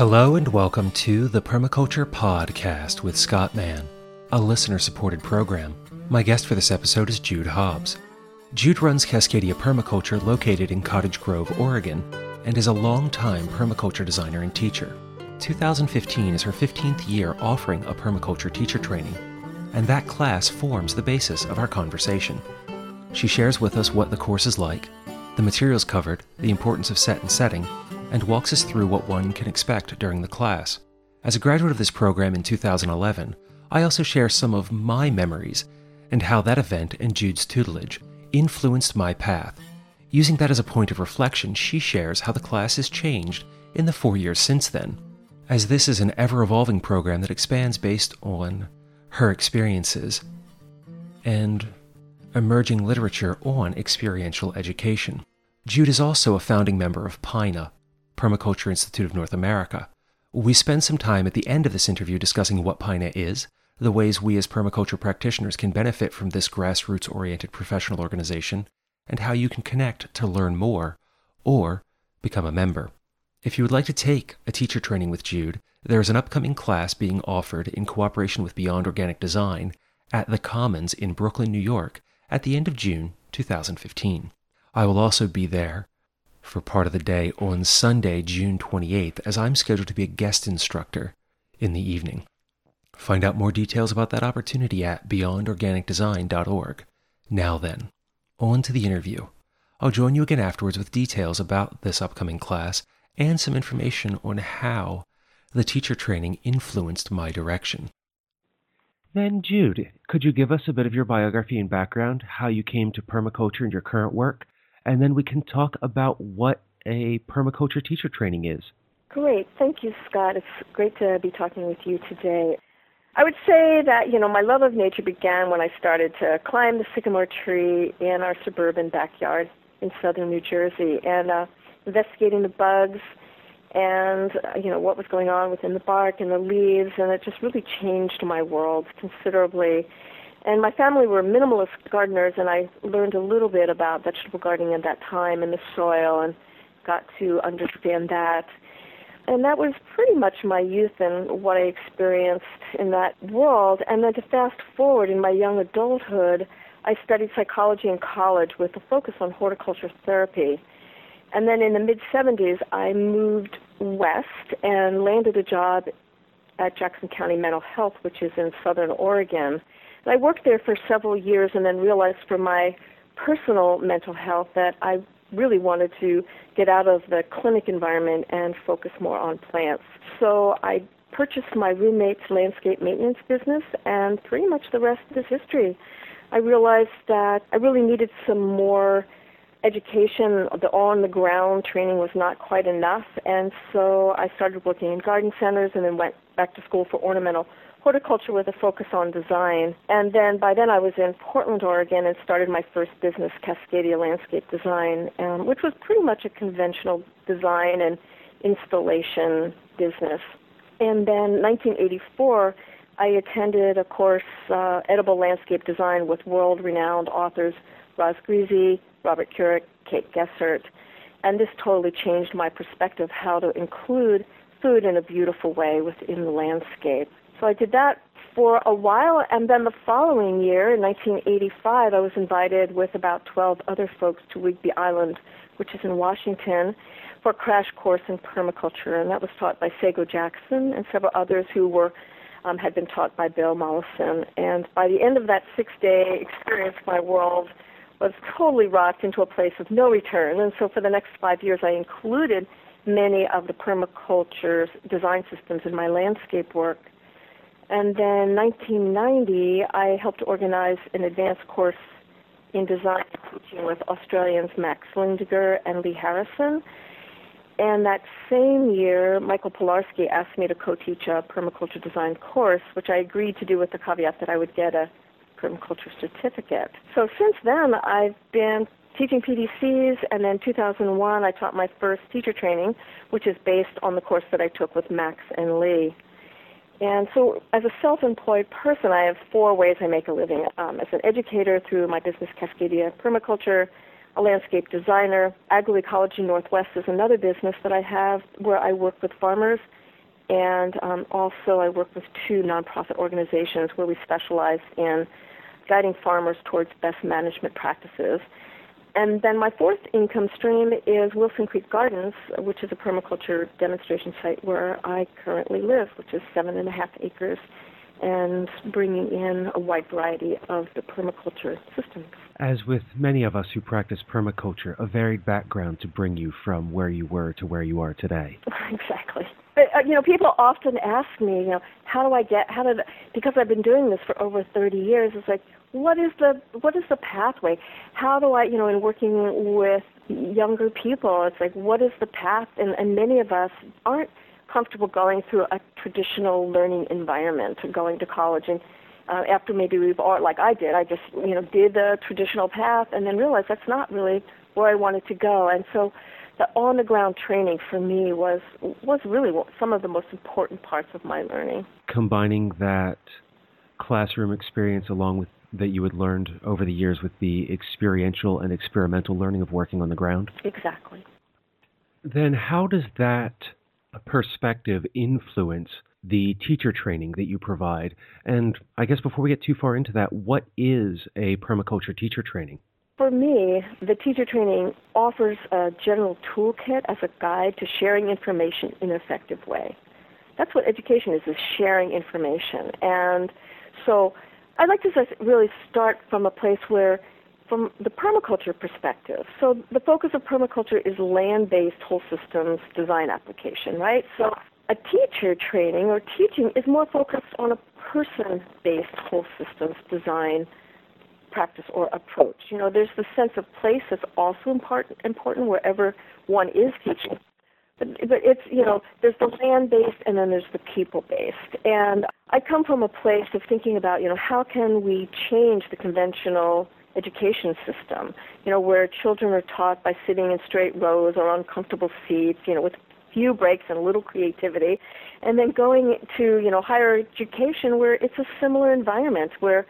Hello and welcome to the Permaculture Podcast with Scott Mann, a listener supported program. My guest for this episode is Jude Hobbs. Jude runs Cascadia Permaculture located in Cottage Grove, Oregon, and is a long-time permaculture designer and teacher. 2015 is her 15th year offering a permaculture teacher training, and that class forms the basis of our conversation. She shares with us what the course is like, the materials covered, the importance of set and setting, and walks us through what one can expect during the class. As a graduate of this program in 2011, I also share some of my memories and how that event and Jude's tutelage influenced my path. Using that as a point of reflection, she shares how the class has changed in the four years since then, as this is an ever evolving program that expands based on her experiences and emerging literature on experiential education. Jude is also a founding member of PINA, Permaculture Institute of North America. We spend some time at the end of this interview discussing what PINA is, the ways we as permaculture practitioners can benefit from this grassroots oriented professional organization, and how you can connect to learn more or become a member. If you would like to take a teacher training with Jude, there is an upcoming class being offered in cooperation with Beyond Organic Design at the Commons in Brooklyn, New York at the end of June 2015. I will also be there for part of the day on Sunday, June 28th, as I'm scheduled to be a guest instructor in the evening. Find out more details about that opportunity at beyondorganicdesign.org. Now then, on to the interview. I'll join you again afterwards with details about this upcoming class and some information on how the teacher training influenced my direction. Then, Jude, could you give us a bit of your biography and background, how you came to permaculture and your current work, and then we can talk about what a permaculture teacher training is. Great. Thank you, Scott. It's great to be talking with you today. I would say that, you know, my love of nature began when I started to climb the sycamore tree in our suburban backyard in southern New Jersey and uh, investigating the bugs and, uh, you know, what was going on within the bark and the leaves, and it just really changed my world considerably. And my family were minimalist gardeners, and I learned a little bit about vegetable gardening at that time and the soil and got to understand that. And that was pretty much my youth and what I experienced in that world. And then to fast forward in my young adulthood, I studied psychology in college with a focus on horticulture therapy. And then in the mid 70s, I moved west and landed a job at Jackson County Mental Health, which is in southern Oregon. I worked there for several years and then realized for my personal mental health that I really wanted to get out of the clinic environment and focus more on plants. So I purchased my roommate's landscape maintenance business, and pretty much the rest is history. I realized that I really needed some more education. The on the ground training was not quite enough, and so I started working in garden centers and then went back to school for ornamental horticulture with a focus on design. And then by then I was in Portland, Oregon, and started my first business, Cascadia Landscape Design, um, which was pretty much a conventional design and installation business. And then 1984, I attended a course, uh, Edible Landscape Design, with world-renowned authors Roz Creasy, Robert Kourik, Kate Gessert, and this totally changed my perspective how to include food in a beautiful way within the landscape. So I did that for a while, and then the following year, in 1985, I was invited with about 12 other folks to Whidbey Island, which is in Washington, for a crash course in permaculture, and that was taught by Sago Jackson and several others who were um, had been taught by Bill Mollison. And by the end of that six-day experience, my world was totally rocked into a place of no return. And so for the next five years, I included many of the permaculture's design systems in my landscape work. And then 1990, I helped organize an advanced course in design teaching with Australians Max Lindegger and Lea Harrison. And that same year, Michael Pilarski asked me to co-teach a permaculture design course, which I agreed to do with the caveat that I would get a permaculture certificate. So since then, I've been teaching PDCs, and then 2001, I taught my first teacher training, which is based on the course that I took with Max and Lee. And so, as a self employed person, I have four ways I make a living um, as an educator through my business, Cascadia Permaculture, a landscape designer. Agroecology Northwest is another business that I have where I work with farmers And um, also, I work with two nonprofit organizations where we specialize in guiding farmers towards best management practices. And then my fourth income stream is Wilson Creek Gardens, which is a permaculture demonstration site where I currently live, which is seven and a half acres, and bringing in a wide variety of the permaculture systems. As with many of us who practice permaculture, a varied background to bring you from where you were to where you are today. exactly. But, uh, you know, people often ask me, you know, how do I get, how did, because I've been doing this for over 30 years, it's like, what is the what is the pathway? How do I, you know, in working with younger people, it's like what is the path? And, and many of us aren't comfortable going through a traditional learning environment, going to college and uh, after maybe we've all like I did, I just you know did the traditional path and then realized that's not really where I wanted to go. And so the on the ground training for me was was really some of the most important parts of my learning. Combining that classroom experience along with that you had learned over the years with the experiential and experimental learning of working on the ground? Exactly. Then, how does that perspective influence the teacher training that you provide? And I guess before we get too far into that, what is a permaculture teacher training? For me, the teacher training offers a general toolkit as a guide to sharing information in an effective way. That's what education is, is sharing information. And so I'd like to really start from a place where, from the permaculture perspective, so the focus of permaculture is land-based whole systems design application, right? So a teacher training or teaching is more focused on a person-based whole systems design practice or approach. You know, there's the sense of place that's also important, important wherever one is teaching. But, it's, you know, there's the land-based and then there's the people-based. And I come from a place of thinking about, you know, how can we change the conventional education system, you know, where children are taught by sitting in straight rows or on comfortable seats, you know, with few breaks and little creativity, and then going to, you know, higher education where it's a similar environment where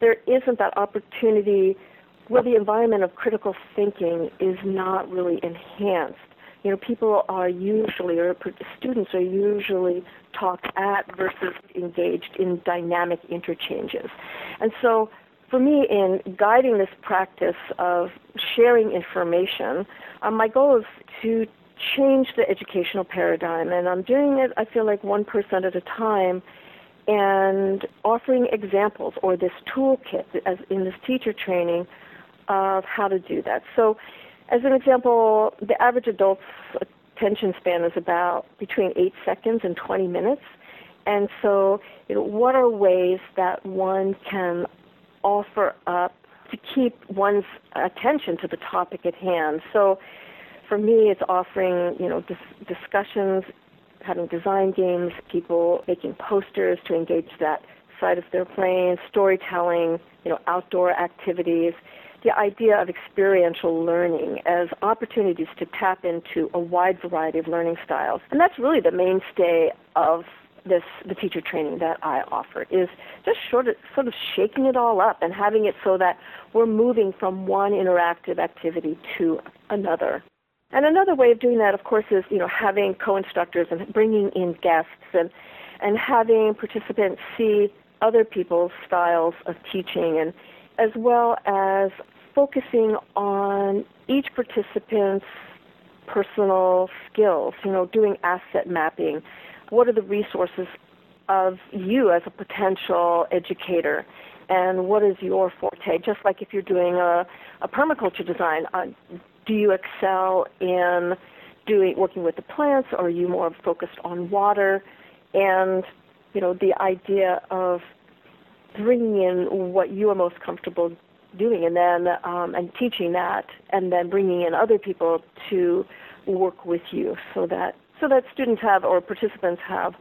there isn't that opportunity where the environment of critical thinking is not really enhanced you know, people are usually, or students are usually talked at versus engaged in dynamic interchanges. And so for me, in guiding this practice of sharing information, um, my goal is to change the educational paradigm. And I'm doing it, I feel like, one person at a time and offering examples or this toolkit as in this teacher training of how to do that. So as an example, the average adult's attention span is about between 8 seconds and 20 minutes. And so, you know, what are ways that one can offer up to keep one's attention to the topic at hand? So, for me, it's offering, you know, dis- discussions, having design games, people making posters to engage that side of their brain, storytelling, you know, outdoor activities the idea of experiential learning as opportunities to tap into a wide variety of learning styles. And that's really the mainstay of this the teacher training that I offer is just sort of sort of shaking it all up and having it so that we're moving from one interactive activity to another. And another way of doing that, of course, is you know having co-instructors and bringing in guests and and having participants see other people's styles of teaching and as well as focusing on each participant's personal skills, you know, doing asset mapping. What are the resources of you as a potential educator? And what is your forte? Just like if you're doing a, a permaculture design, uh, do you excel in doing working with the plants, or are you more focused on water? And you know, the idea of bringing in what you are most comfortable doing, and then um, and teaching that, and then bringing in other people to work with you, so that so that students have or participants have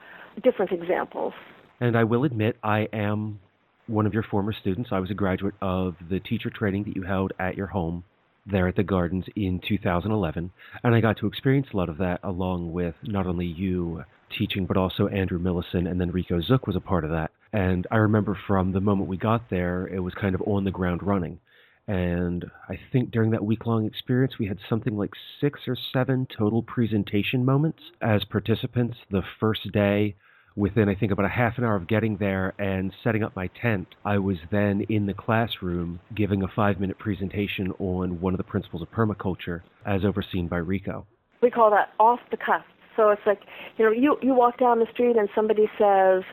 different examples. And I will admit, I am one of your former students. I was a graduate of the teacher training that you held at your home there at the Gardens in 2011, and I got to experience a lot of that along with not only you teaching, but also Andrew Millison, and then Rico Zook was a part of that. And I remember from the moment we got there, it was kind of on the ground running. And I think during that week long experience, we had something like six or seven total presentation moments as participants the first day. Within, I think, about a half an hour of getting there and setting up my tent, I was then in the classroom giving a five minute presentation on one of the principles of permaculture as overseen by Rico. We call that off the cuff. So it's like, you know, you, you walk down the street and somebody says,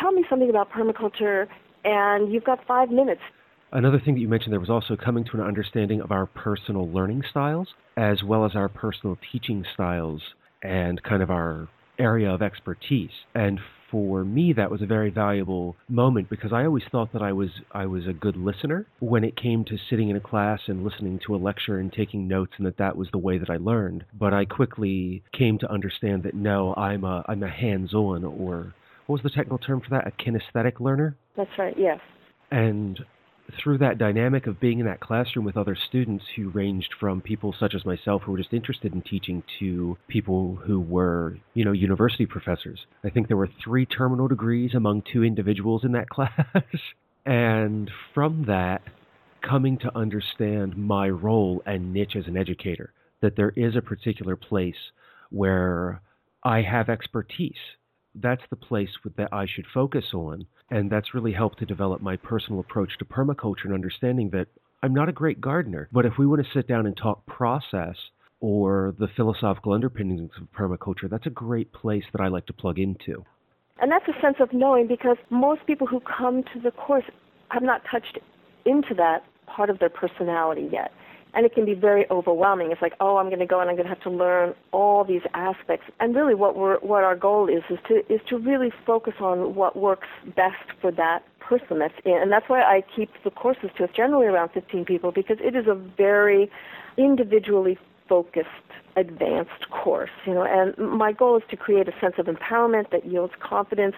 Tell me something about permaculture, and you've got five minutes Another thing that you mentioned there was also coming to an understanding of our personal learning styles as well as our personal teaching styles and kind of our area of expertise. And for me that was a very valuable moment because I always thought that I was I was a good listener when it came to sitting in a class and listening to a lecture and taking notes and that that was the way that I learned. But I quickly came to understand that no, I'm a I'm a hands-on or what was the technical term for that? A kinesthetic learner? That's right. Yes. And through that dynamic of being in that classroom with other students who ranged from people such as myself who were just interested in teaching to people who were, you know, university professors. I think there were three terminal degrees among two individuals in that class. and from that, coming to understand my role and niche as an educator, that there is a particular place where I have expertise that's the place that I should focus on. And that's really helped to develop my personal approach to permaculture and understanding that I'm not a great gardener. But if we want to sit down and talk process or the philosophical underpinnings of permaculture, that's a great place that I like to plug into. And that's a sense of knowing because most people who come to the course have not touched into that part of their personality yet and it can be very overwhelming. It's like, oh, I'm going to go and I'm going to have to learn all these aspects. And really, what we're what our goal is is to is to really focus on what works best for that person that's in. And that's why I keep the courses to generally around 15 people because it is a very individually focused advanced course you know and my goal is to create a sense of empowerment that yields confidence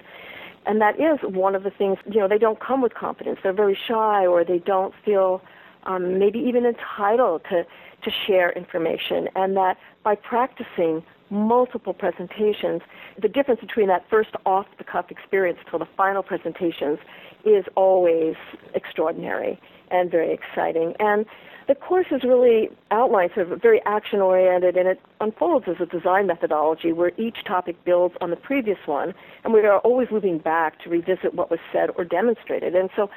and that is one of the things you know they don't come with confidence they're very shy or they don't feel um, maybe even entitled to, to share information, and that by practicing multiple presentations, the difference between that first off the cuff experience till the final presentations is always extraordinary and very exciting. And the course is really outlined sort of very action oriented and it unfolds as a design methodology where each topic builds on the previous one and we are always moving back to revisit what was said or demonstrated. And so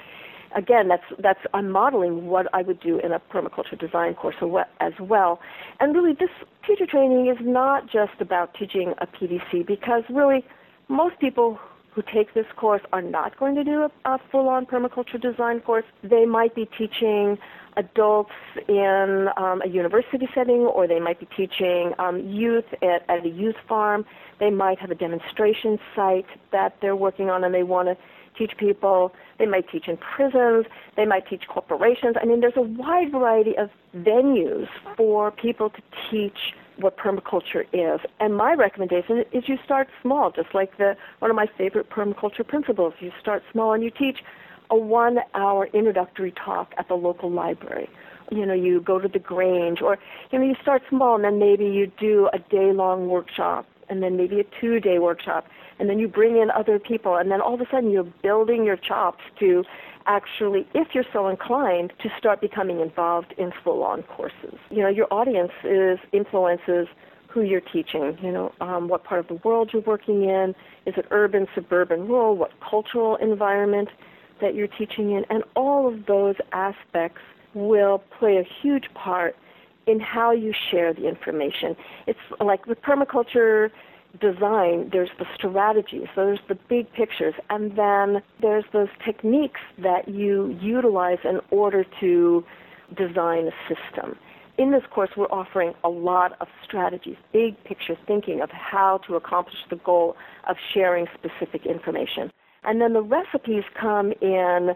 again, that's that's I'm modeling what I would do in a permaculture design course as well. And really, this teacher training is not just about teaching a PDC because really, most people who take this course are not going to do a, a full-on permaculture design course. They might be teaching adults in um, a university setting, or they might be teaching um, youth at, at a youth farm. They might have a demonstration site that they're working on, and they want to teach people. They might teach in prisons. They might teach corporations. I mean, there's a wide variety of venues for people to teach what permaculture is. And my recommendation is you start small, just like the one of my favorite permaculture principles. You start small and you teach a one hour introductory talk at the local library. You know, you go to the Grange or you know, you start small and then maybe you do a day long workshop and then maybe a two day workshop and then you bring in other people and then all of a sudden you're building your chops to actually if you're so inclined to start becoming involved in full on courses. You know your audience is influences who you're teaching you know um, what part of the world you're working in is it urban suburban rural what cultural environment that you're teaching in and all of those aspects will play a huge part in how you share the information. It's like with permaculture design, there's the strategies, so there's the big pictures, and then there's those techniques that you utilize in order to design a system. In this course, we're offering a lot of strategies, big picture thinking of how to accomplish the goal of sharing specific information. And then the recipes come in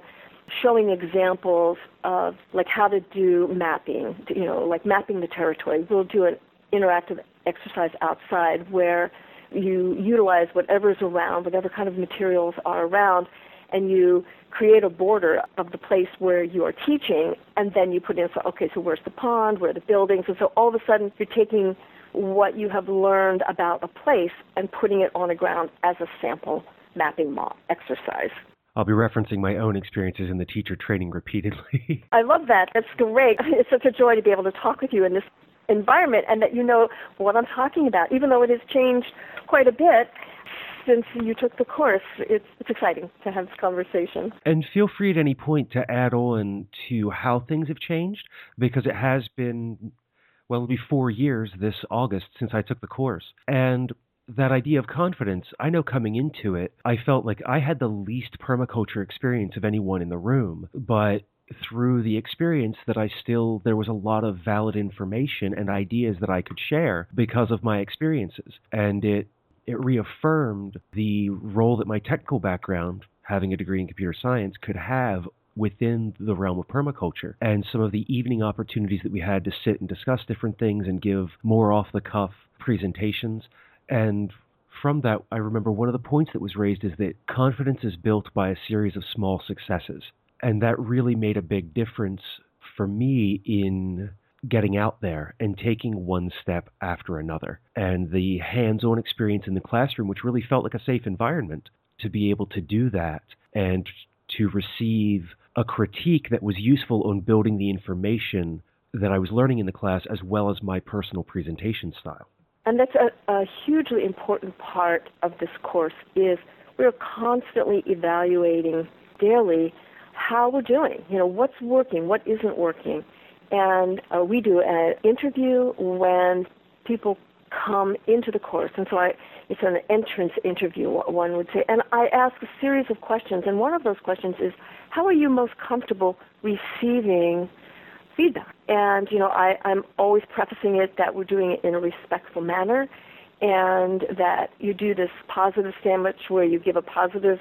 showing examples of like how to do mapping, you know, like mapping the territory. We'll do an interactive exercise outside where you utilize whatever's around, whatever kind of materials are around, and you create a border of the place where you are teaching, and then you put in, so, okay, so where's the pond, where are the buildings, and so all of a sudden you're taking what you have learned about a place and putting it on the ground as a sample mapping exercise. I'll be referencing my own experiences in the teacher training repeatedly. I love that. That's great. It's such a joy to be able to talk with you in this environment and that you know what I'm talking about, even though it has changed quite a bit since you took the course. It's, it's exciting to have this conversation. And feel free at any point to add on to how things have changed because it has been, well, it'll be four years this August since I took the course. And that idea of confidence, I know coming into it, I felt like I had the least permaculture experience of anyone in the room, but through the experience that I still there was a lot of valid information and ideas that I could share because of my experiences. And it it reaffirmed the role that my technical background having a degree in computer science could have within the realm of permaculture. And some of the evening opportunities that we had to sit and discuss different things and give more off the cuff presentations and from that, I remember one of the points that was raised is that confidence is built by a series of small successes. And that really made a big difference for me in getting out there and taking one step after another. And the hands on experience in the classroom, which really felt like a safe environment to be able to do that and to receive a critique that was useful on building the information that I was learning in the class as well as my personal presentation style. And that's a, a hugely important part of this course is we're constantly evaluating daily how we're doing. You know, what's working, what isn't working. And uh, we do an interview when people come into the course. And so I, it's an entrance interview, one would say. And I ask a series of questions. And one of those questions is, how are you most comfortable receiving feedback? And, you know, I, I'm always prefacing it that we're doing it in a respectful manner and that you do this positive sandwich where you give a positive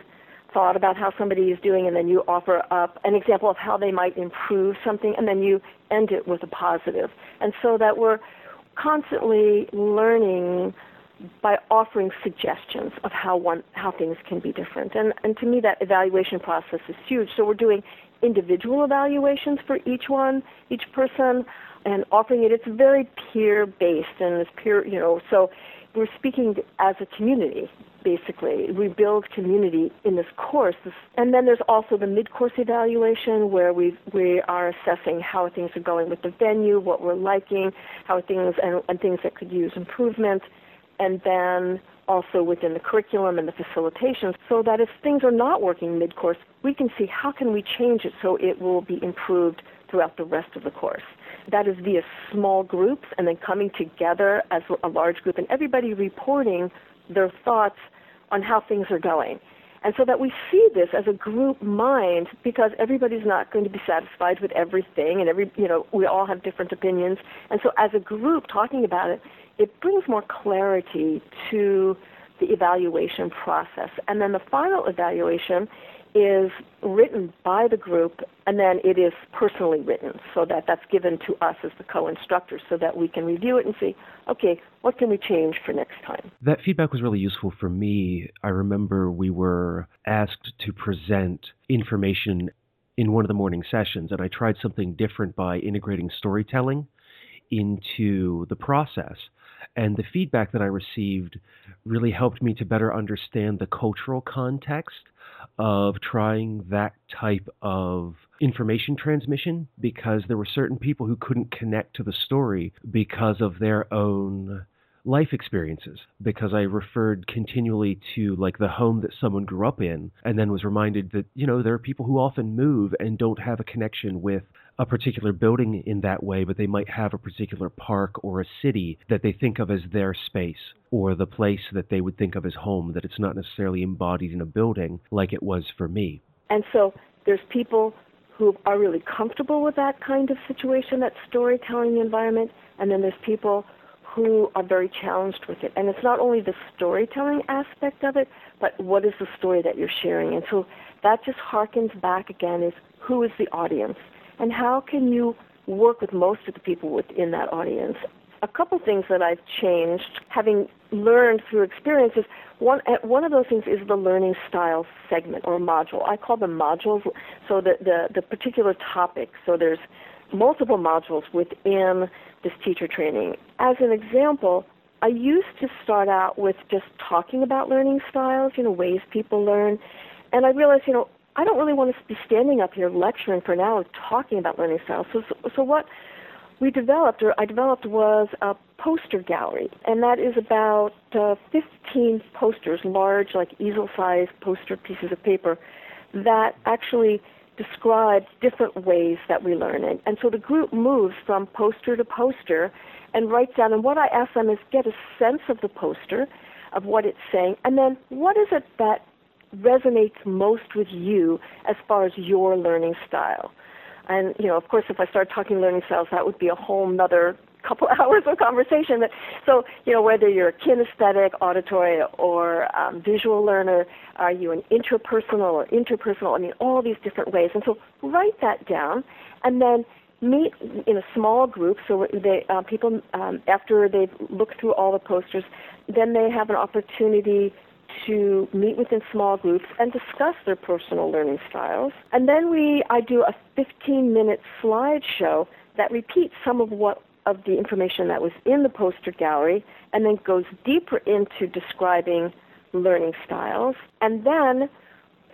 thought about how somebody is doing and then you offer up an example of how they might improve something and then you end it with a positive. And so that we're constantly learning by offering suggestions of how one how things can be different. And and to me that evaluation process is huge. So we're doing individual evaluations for each one, each person, and offering it. It's very peer based and it's peer, you know, so we're speaking as a community, basically. We build community in this course. And then there's also the mid course evaluation where we we are assessing how things are going with the venue, what we're liking, how things and, and things that could use improvement. And then also within the curriculum and the facilitation so that if things are not working mid-course, we can see how can we change it so it will be improved throughout the rest of the course. That is via small groups and then coming together as a large group and everybody reporting their thoughts on how things are going. And so that we see this as a group mind because everybody's not going to be satisfied with everything and every you know, we all have different opinions. And so as a group talking about it, it brings more clarity to the evaluation process. And then the final evaluation is written by the group and then it is personally written so that that's given to us as the co-instructors so that we can review it and see okay what can we change for next time? That feedback was really useful for me. I remember we were asked to present information in one of the morning sessions and i tried something different by integrating storytelling into the process and the feedback that I received really helped me to better understand the cultural context of trying that type of information transmission because there were certain people who couldn't connect to the story because of their own life experiences because I referred continually to like the home that someone grew up in and then was reminded that you know there are people who often move and don't have a connection with a particular building in that way, but they might have a particular park or a city that they think of as their space or the place that they would think of as home, that it's not necessarily embodied in a building like it was for me. And so there's people who are really comfortable with that kind of situation, that storytelling environment, and then there's people who are very challenged with it. And it's not only the storytelling aspect of it, but what is the story that you're sharing. And so that just harkens back again is who is the audience? And how can you work with most of the people within that audience. A couple things that I've changed, having learned through experiences, one, eh, one of those things is the learning style segment or module. I call them modules, so the, the, the particular topic. So there's multiple modules within this teacher training. As an example, I used to start out with just talking about learning styles, you know, ways people learn. And I realized, you know, I don't really want to be standing up here lecturing for an hour talking about learning styles. So, so, what we developed, or I developed, was a poster gallery, and that is about uh, 15 posters, large, like easel-sized poster pieces of paper, that actually describe different ways that we learn. And, and so the group moves from poster to poster and writes down. And what I ask them is get a sense of the poster, of what it's saying, and then what is it that resonates most with you as far as your learning style. And, you know, of course, if I start talking learning styles, that would be a whole nother couple hours of conversation. So, you know, whether you're a kinesthetic, auditory, or um, visual learner, are you an intrapersonal or interpersonal? I mean, all these different ways. And so write that down and then meet in a small group. So they, uh, people, um, after they've looked through all the posters, then they have an opportunity to meet within small groups and discuss their personal learning styles. And then we, I do a 15 minute slideshow that repeats some of what of the information that was in the poster gallery and then goes deeper into describing learning styles. And then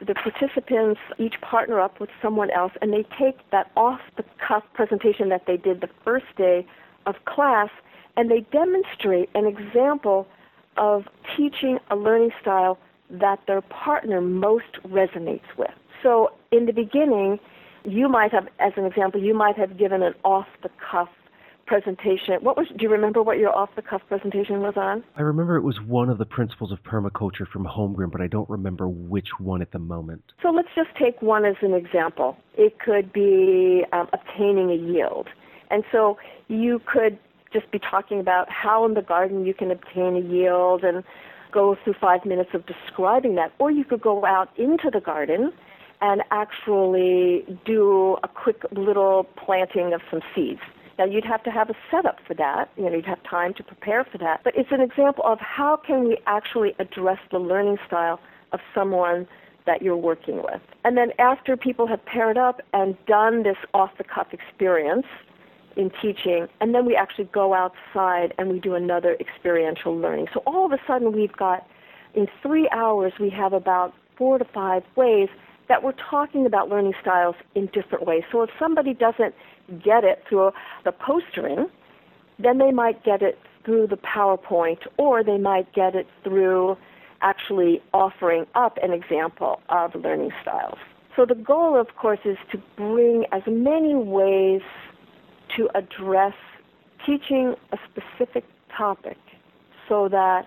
the participants each partner up with someone else and they take that off the cuff presentation that they did the first day of class and they demonstrate an example of teaching a learning style that their partner most resonates with. So in the beginning, you might have, as an example, you might have given an off the cuff presentation. What was? Do you remember what your off the cuff presentation was on? I remember it was one of the principles of permaculture from Holmgren, but I don't remember which one at the moment. So let's just take one as an example. It could be um, obtaining a yield, and so you could just be talking about how in the garden you can obtain a yield and go through five minutes of describing that. Or you could go out into the garden and actually do a quick little planting of some seeds. Now you'd have to have a setup for that. You know, you'd have time to prepare for that. But it's an example of how can we actually address the learning style of someone that you're working with. And then after people have paired up and done this off the cuff experience, in teaching, and then we actually go outside and we do another experiential learning. So all of a sudden, we've got in three hours, we have about four to five ways that we're talking about learning styles in different ways. So if somebody doesn't get it through the postering, then they might get it through the PowerPoint, or they might get it through actually offering up an example of learning styles. So the goal, of course, is to bring as many ways to address teaching a specific topic so that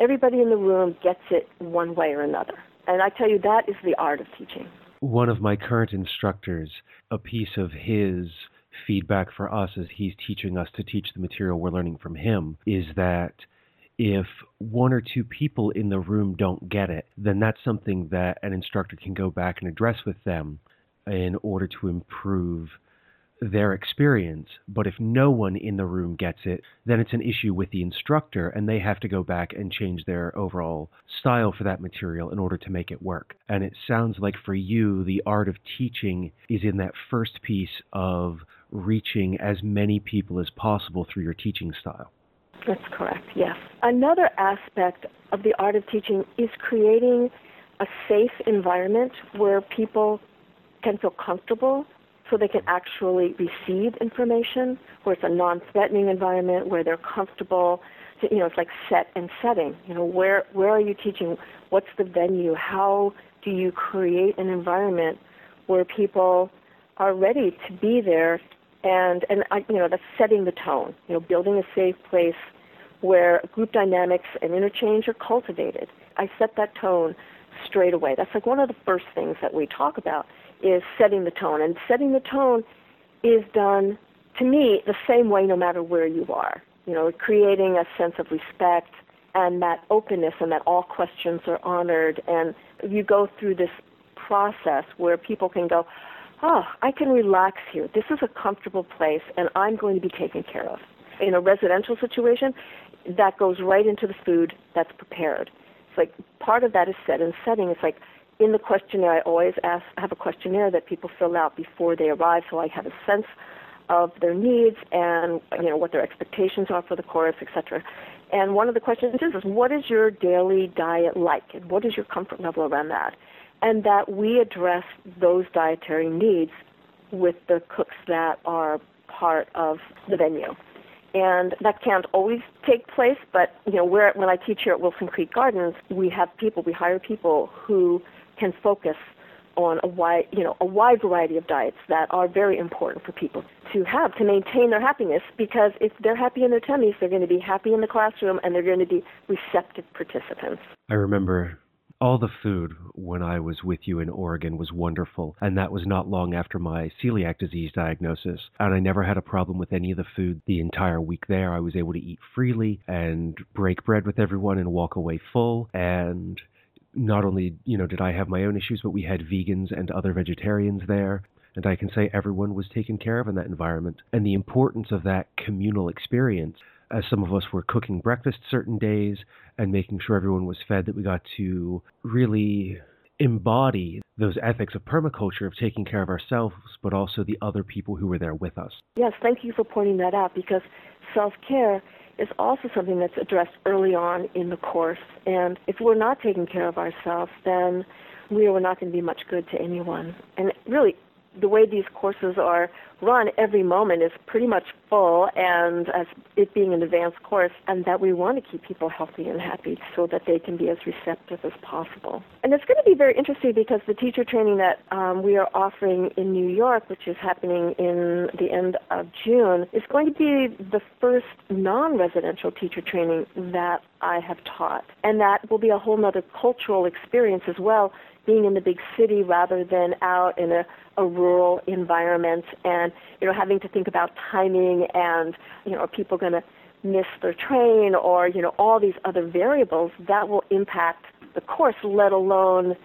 everybody in the room gets it one way or another. And I tell you, that is the art of teaching. One of my current instructors, a piece of his feedback for us as he's teaching us to teach the material we're learning from him is that if one or two people in the room don't get it, then that's something that an instructor can go back and address with them in order to improve their experience. But if no one in the room gets it, then it's an issue with the instructor, and they have to go back and change their overall style for that material in order to make it work. And it sounds like for you, the art of teaching is in that first piece of reaching as many people as possible through your teaching style. That's correct, yes. Another aspect of the art of teaching is creating a safe environment where people can feel comfortable so they can actually receive information, where it's a non-threatening environment, where they're comfortable. You know, it's like set and setting. You know, where where are you teaching? What's the venue? How do you create an environment where people are ready to be there? And and I, you know, that's setting the tone. You know, building a safe place where group dynamics and interchange are cultivated. I set that tone straight away. That's like one of the first things that we talk about is setting the tone. And setting the tone is done, to me, the same way no matter where you are. You know, creating a sense of respect and that openness and that all questions are honored. And you go through this process where people can go, oh, I can relax here. This is a comfortable place and I'm going to be taken care of. In a residential situation, that goes right into the food that's prepared. It's like part of that is set and setting. It's like in the questionnaire, I always ask, have a questionnaire that people fill out before they arrive, so I have a sense of their needs and you know what their expectations are for the course, etc. And one of the questions is, is what is your daily diet like? And what is your comfort level around that? And that we address those dietary needs with the cooks that are part of the venue. And that can't always take place, but you know, where when I teach here at Wilson Creek Gardens, we have people, we hire people who can focus on a wide, you know, a wide variety of diets that are very important for people to have to maintain their happiness. Because if they're happy in their tummies, they're going to be happy in the classroom, and they're going to be receptive participants. I remember all the food when I was with you in Oregon was wonderful, and that was not long after my celiac disease diagnosis. And I never had a problem with any of the food the entire week there. I was able to eat freely and break bread with everyone and walk away full. And not only, you know, did I have my own issues, but we had vegans and other vegetarians there. And I can say everyone was taken care of in that environment. And the importance of that communal experience, as some of us were cooking breakfast certain days and making sure everyone was fed, that we got to really embody those ethics of permaculture of taking care of ourselves, but also the other people who were there with us. Yes, thank you for pointing that out because self care is also something that's addressed early on in the course. And if we're not taking care of ourselves, then we are not going to be much good to anyone. And really, the way these courses are run, every moment is pretty much full, and as it being an advanced course, and that we want to keep people healthy and happy so that they can be as receptive as possible. And it's going to be very interesting because the teacher training that um, we are offering in New York, which is happening in the end of June, is going to be the first non-residential teacher training that I have taught, and that will be a whole other cultural experience as well being in the big city rather than out in a, a rural environment. And you know having to think about timing and you know are people going to miss their train or you know all these other variables that will impact the course let alone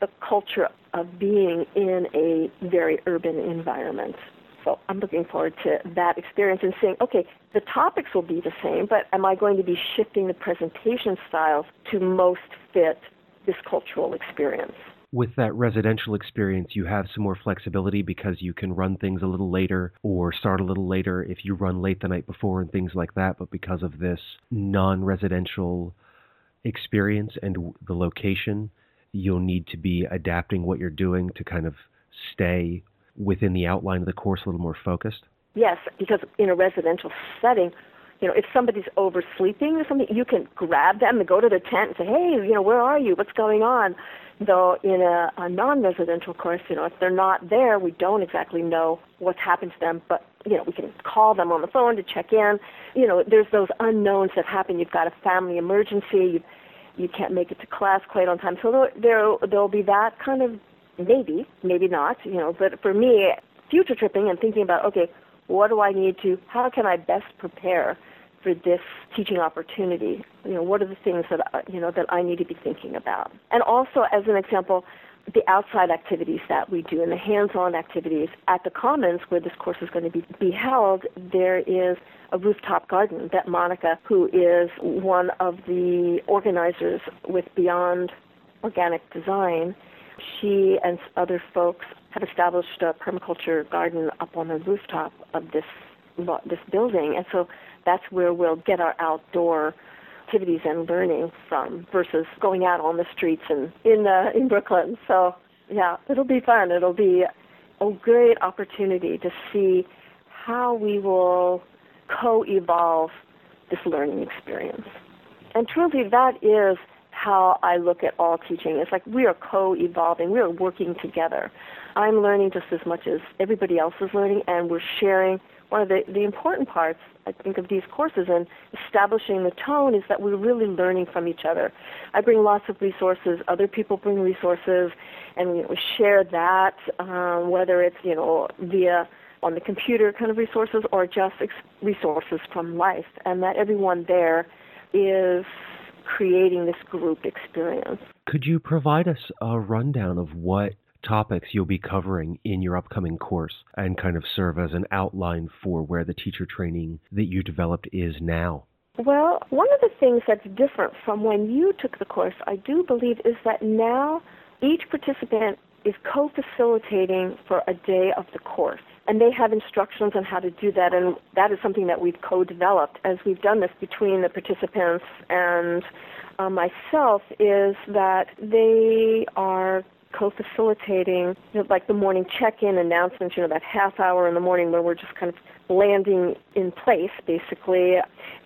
the culture of being in a very urban environment. So I'm looking forward to that experience and seeing, okay, the topics will be the same, but am I going to be shifting the presentation styles to most fit this cultural experience? with that residential experience, you have some more flexibility because you can run things a little later or start a little later if you run late the night before and things like that. But because of this non residential experience and the location, you'll need to be adapting what you're doing to kind of stay within the outline of the course a little more focused. Yes, because in a residential setting, you know, if somebody's oversleeping or something, you can grab them and go to the tent and say, hey, you know, where are you? What's going on? Though in a, a non-residential course, you know, if they're not there, we don't exactly know what's happened to them, but you know, we can call them on the phone to check in. You know, there's those unknowns that happen. You've got a family emergency. You, you can't make it to class quite on time. So there, there there'll be that kind of maybe, maybe not. You know, but for me, future tripping and thinking about okay, what do I need to? How can I best prepare for this teaching opportunity? You know, what are the things that uh, you know that I need to be thinking about? And also, as an example, the outside activities that we do and the hands-on activities at the Commons, where this course is going to be, be held, there is a rooftop garden that Monica, who is one of the organizers with Beyond Organic Design, she and other folks have established a permaculture garden up on the rooftop of this this building, and so that's where we'll get our outdoor activities and learning from versus going out on the streets and in uh, in Brooklyn. So yeah, it'll be fun. It'll be a great opportunity to see how we will co-evolve this learning experience. And truly, that is how I look at all teaching. It's like we are co-evolving. We are working together. I'm learning just as much as everybody else is learning, and we're sharing one of the, the important parts, I think, of these courses and establishing the tone is that we're really learning from each other. I bring lots of resources, other people bring resources, and we, share that, um, whether it's, you know, via on the computer kind of resources or just ex- resources from life, and that everyone there is creating this group experience. Could you provide us a rundown of what topics you'll be covering in your upcoming course and kind of serve as an outline for where the teacher training that you developed is now? Well, one of the things that's different from when you took the course, I do believe, is that now each participant is co facilitating for a day of the course. and they have instructions on how to do that, and that is something that we've co-developed as we've done this between the participants and uh, myself. Is that they are co-facilitating, you know, like the morning check-in announcements. You know, that half hour in the morning where we're just kind of landing in place, basically,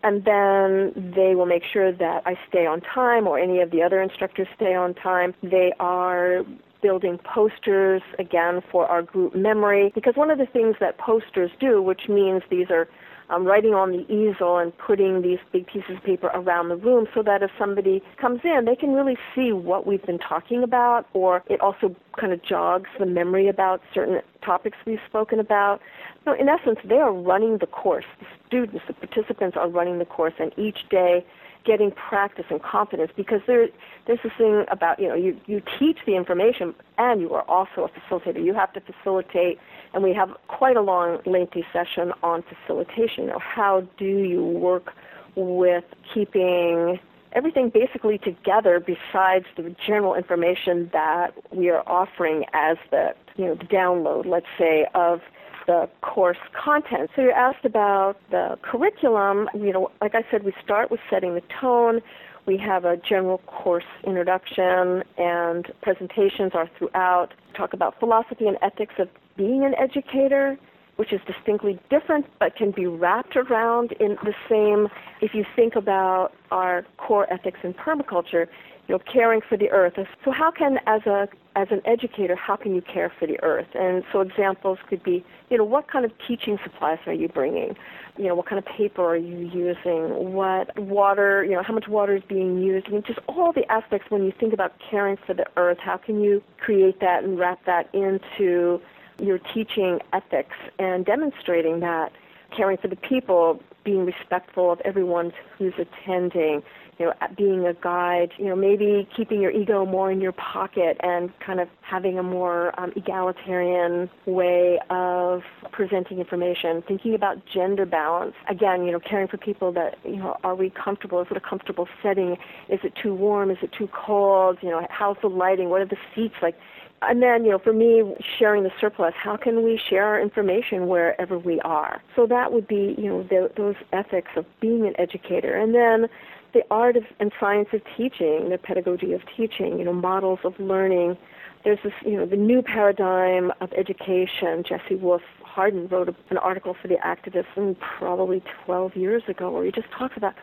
and then they will make sure that I stay on time or any of the other instructors stay on time. They are building posters again for our group memory because one of the things that posters do, which means these are um, writing on the easel and putting these big pieces of paper around the room so that if somebody comes in, they can really see what we've been talking about, or it also kind of jogs the memory about certain topics we've spoken about. So, in essence, they are running the course. The students, the participants are running the course, and each day getting practice and confidence because there there's this thing about you know you you teach the information and you are also a facilitator you have to facilitate and we have quite a long lengthy session on facilitation you know how do you work with keeping everything basically together besides the general information that we are offering as the you know the download let's say of the course content. So you asked about the curriculum. You know, like I said, we start with setting the tone. We have a general course introduction, and presentations are throughout. Talk about philosophy and ethics of being an educator, which is distinctly different but can be wrapped around in the same. If you think about our core ethics in permaculture, you know, caring for the earth. So how can, as a as an educator, how can you care for the earth? And so examples could be, you know, what kind of teaching supplies are you bringing? You know, what kind of paper are you using? What water, you know, how much water is being used? I mean, just all the aspects when you think about caring for the earth, how can you create that and wrap that into your teaching ethics and demonstrating that caring for the people, being respectful of everyone who's attending, you know, being a guide, you know, maybe keeping your ego more in your pocket and kind of having a more um, egalitarian way of presenting information, thinking about gender balance. Again, you know, caring for people that, you know, are we comfortable? Is it a comfortable setting? Is it too warm? Is it too cold? You know, how's the lighting? What are the seats like? And then, you know, for me, sharing the surplus, how can we share our information wherever we are? So that would be, you know, the, those ethics of being an educator. And then the art of, and science of teaching, the pedagogy of teaching, you know, models of learning. There's this, you know, the new paradigm of education. Jesse Wolf Hardin wrote an article for the Activist and probably 12 years ago where he just talks about,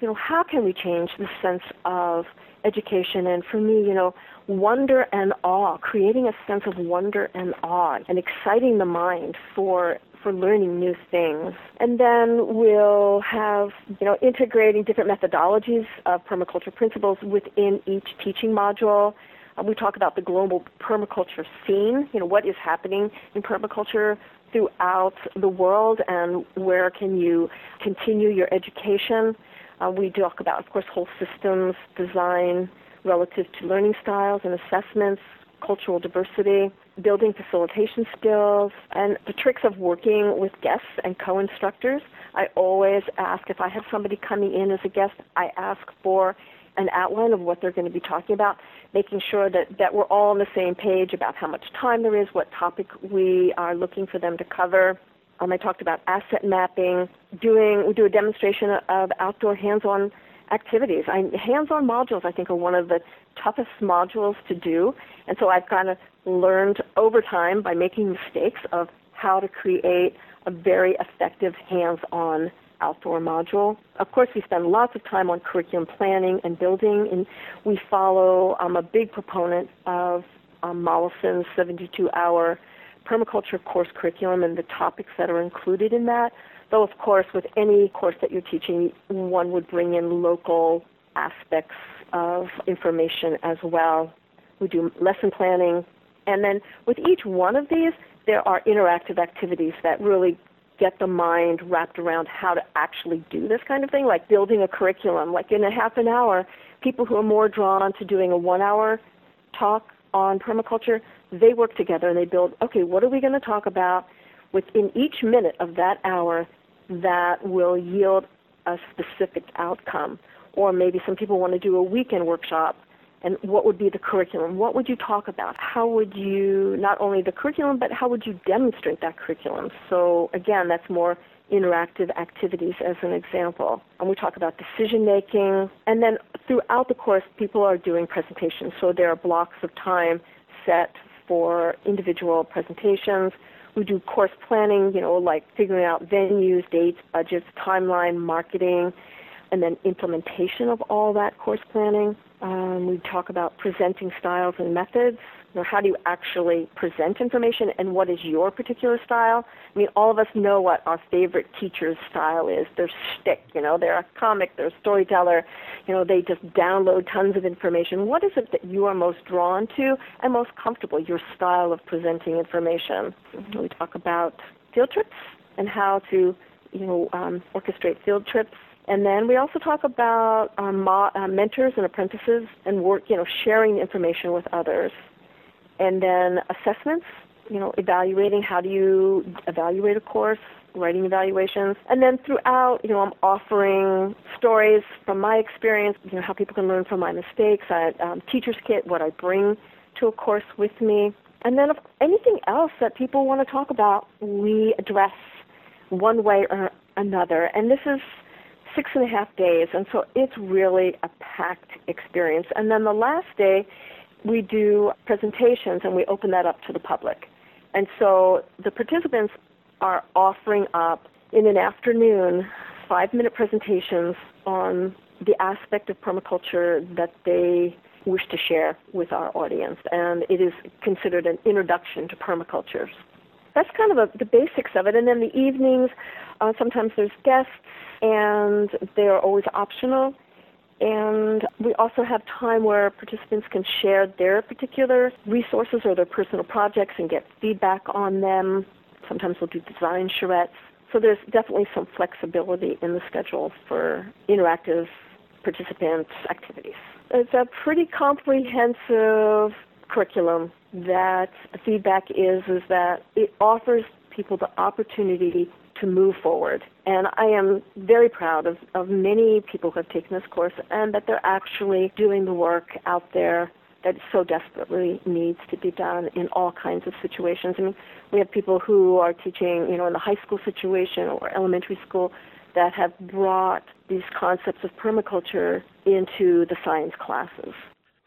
you know, how can we change the sense of education? And for me, you know, wonder and awe, creating a sense of wonder and awe and exciting the mind for for learning new things. And then we'll have, you know, integrating different methodologies of permaculture principles within each teaching module. Uh, we talk about the global permaculture scene, you know, what is happening in permaculture throughout the world and where can you continue your education. Uh, we talk about, of course, whole systems design relative to learning styles and assessments, cultural diversity, building facilitation skills, and the tricks of working with guests and co-instructors. I always ask if I have somebody coming in as a guest, I ask for an outline of what they're going to be talking about, making sure that, that we're all on the same page about how much time there is, what topic we are looking for them to cover. Um, I talked about asset mapping, doing we do a demonstration of outdoor hands-on activities. I, hands-on modules, I think, are one of the toughest modules to do, and so I've kind of learned over time by making mistakes of how to create a very effective hands-on outdoor module. Of course, we spend lots of time on curriculum planning and building, and we follow. I'm a big proponent of um, Mollison's 72-hour permaculture course curriculum and the topics that are included in that. Though, of course, with any course that you're teaching, one would bring in local aspects of information as well. We do lesson planning. And then with each one of these, there are interactive activities that really get the mind wrapped around how to actually do this kind of thing, like building a curriculum. Like in a half an hour, people who are more drawn to doing a one hour talk on permaculture, they work together and they build, okay, what are we going to talk about? Within each minute of that hour, that will yield a specific outcome. Or maybe some people want to do a weekend workshop and what would be the curriculum? What would you talk about? How would you, not only the curriculum, but how would you demonstrate that curriculum? So again, that's more interactive activities as an example. And we talk about decision making. And then throughout the course, people are doing presentations. So there are blocks of time set for individual presentations. We do course planning, you know, like figuring out venues, dates, budgets, timeline, marketing, and then implementation of all that course planning. Um, we talk about presenting styles and methods. You know, how do you actually present information and what is your particular style? I mean, all of us know what our favorite teacher's style is. Their shtick, you know, they're a comic, they're a storyteller, you know, they just download tons of information. What is it that you are most drawn to and most comfortable, your style of presenting information? We talk about field trips and how to, you know, um, orchestrate field trips and then we also talk about um, mo- uh, mentors and apprentices and work, you know, sharing information with others. And then assessments, you know, evaluating how do you evaluate a course, writing evaluations. And then throughout, you know, I'm offering stories from my experience, you know, how people can learn from my mistakes, I, um, teacher's kit, what I bring to a course with me. And then if anything else that people want to talk about, we address one way or another. And this is six and a half days, and so it's really a packed experience. And then the last day, we do presentations and we open that up to the public. And so the participants are offering up in an afternoon five minute presentations on the aspect of permaculture that they wish to share with our audience. And it is considered an introduction to permaculture. That's kind of a, the basics of it. And then the evenings, uh, sometimes there's guests and they are always optional. And we also have time where participants can share their particular resources or their personal projects and get feedback on them. Sometimes we'll do design charrettes. So there's definitely some flexibility in the schedule for interactive participant activities. It's a pretty comprehensive curriculum that feedback is is that it offers people the opportunity to move forward. And I am very proud of, of many people who have taken this course and that they're actually doing the work out there that so desperately needs to be done in all kinds of situations. I mean, we have people who are teaching, you know, in the high school situation or elementary school that have brought these concepts of permaculture into the science classes.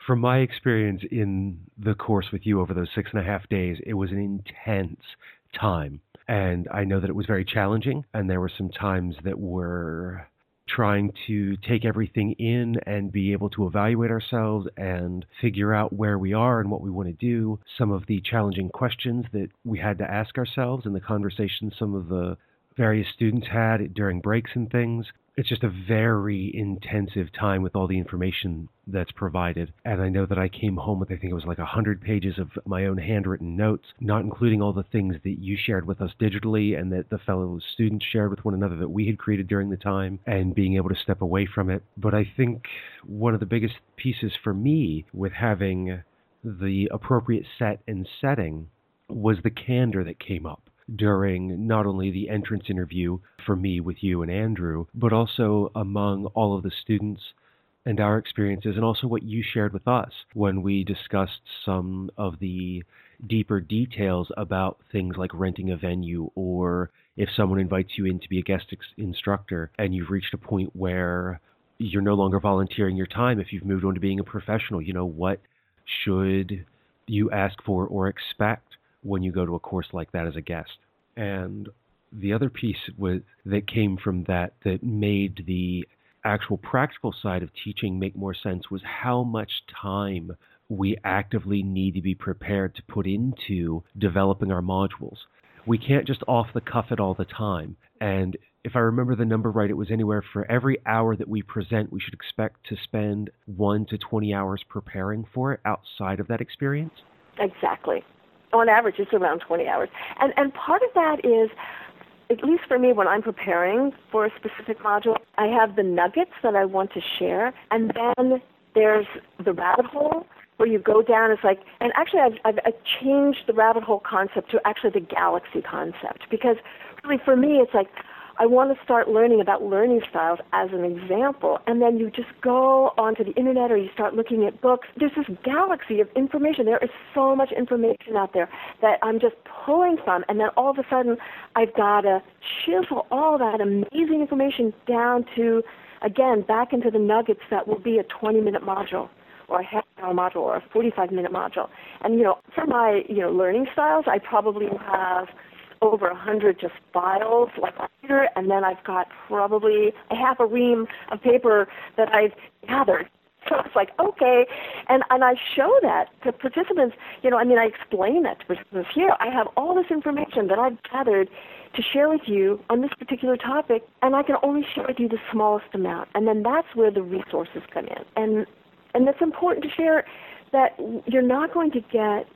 From my experience in the course with you over those six and a half days, it was an intense time. And I know that it was very challenging, and there were some times that were trying to take everything in and be able to evaluate ourselves and figure out where we are and what we want to do. Some of the challenging questions that we had to ask ourselves and the conversations some of the various students had during breaks and things it's just a very intensive time with all the information that's provided. And I know that I came home with, I think it was like 100 pages of my own handwritten notes, not including all the things that you shared with us digitally and that the fellow students shared with one another that we had created during the time and being able to step away from it. But I think one of the biggest pieces for me with having the appropriate set and setting was the candor that came up during not only the entrance interview for me with you and Andrew, but also among all of the students and our experiences, and also what you shared with us when we discussed some of the deeper details about things like renting a venue or if someone invites you in to be a guest ex- instructor and you've reached a point where you're no longer volunteering your time if you've moved on to being a professional. You know what should you ask for or expect when you go to a course like that as a guest. And the other piece was, that came from that that made the actual practical side of teaching make more sense was how much time we actively need to be prepared to put into developing our modules. We can't just off the cuff it all the time. And if I remember the number right, it was anywhere for every hour that we present, we should expect to spend one to 20 hours preparing for it outside of that experience. Exactly on average, it's around 20 hours. And, and part of that is, at least for me, when I'm preparing for a specific module, I have the nuggets that I want to share, and then there's the rabbit hole where you go down. It's like, and actually, I've, I've, I've changed the rabbit hole concept to actually the galaxy concept because really for me, it's like, I want to start learning about learning styles as an example. And then you just go onto the internet or you start looking at books. There's this galaxy of information. There is so much information out there that I'm just pulling from. And then all of a sudden, I've got to chisel all that amazing information down to, again, back into the nuggets that will be a 20 minute module or a half hour module or a 45 minute module. And, you know, for my, you know, learning styles, I probably have over a hundred just files like computer, and then I've got probably a half a ream of paper that I've gathered. So it's like, okay, and and I show that to participants. You know, I mean, I explain that to participants here. I have all this information that I've gathered to share with you on this particular topic, and I can only share with you the smallest amount. And then that's where the resources come in. And and it's important to share that you're not going to get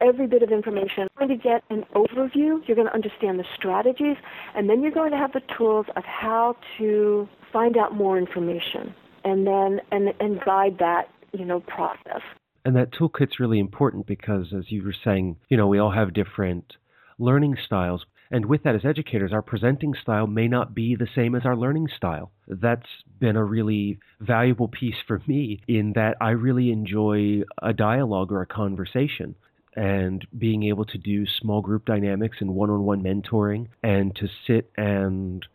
every bit of information. You're going to get an overview, you're going to understand the strategies, and then you're going to have the tools of how to find out more information and then and, and guide that, you know, process. And that toolkit's really important because as you were saying, you know, we all have different learning styles. And with that, as educators, our presenting style may not be the same as our learning style. That's been a really valuable piece for me in that I really enjoy a dialogue or a conversation and being able to do small group dynamics and one on one mentoring and to sit and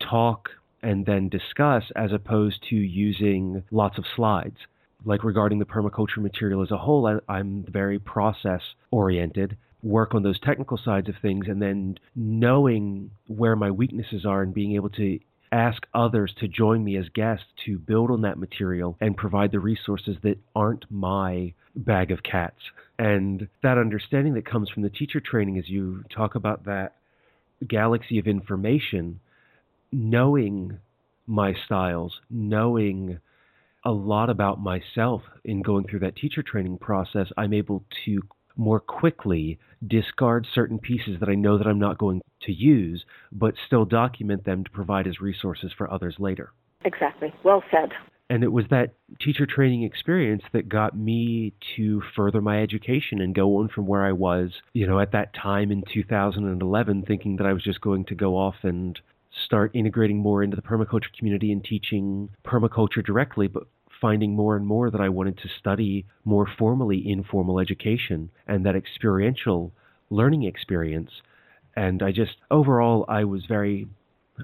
talk and then discuss as opposed to using lots of slides. Like regarding the permaculture material as a whole, I, am very process oriented, work on those technical sides of things, and then knowing where my weaknesses are and being able to ask others to join me as guests to build on that material and provide the resources that aren't my bag of cats. And that understanding that comes from the teacher training as you talk about that galaxy of information, knowing my styles, knowing a lot about myself in going through that teacher training process, I'm able to more quickly discard certain pieces that I know that I'm not going to use, but still document them to provide as resources for others later. Exactly. Well said. And it was that teacher training experience that got me to further my education and go on from where I was, you know, at that time in 2011, thinking that I was just going to go off and start integrating more into the permaculture community and teaching permaculture directly, but finding more and more that I wanted to study more formally informal education and that experiential learning experience. And I just, overall, I was very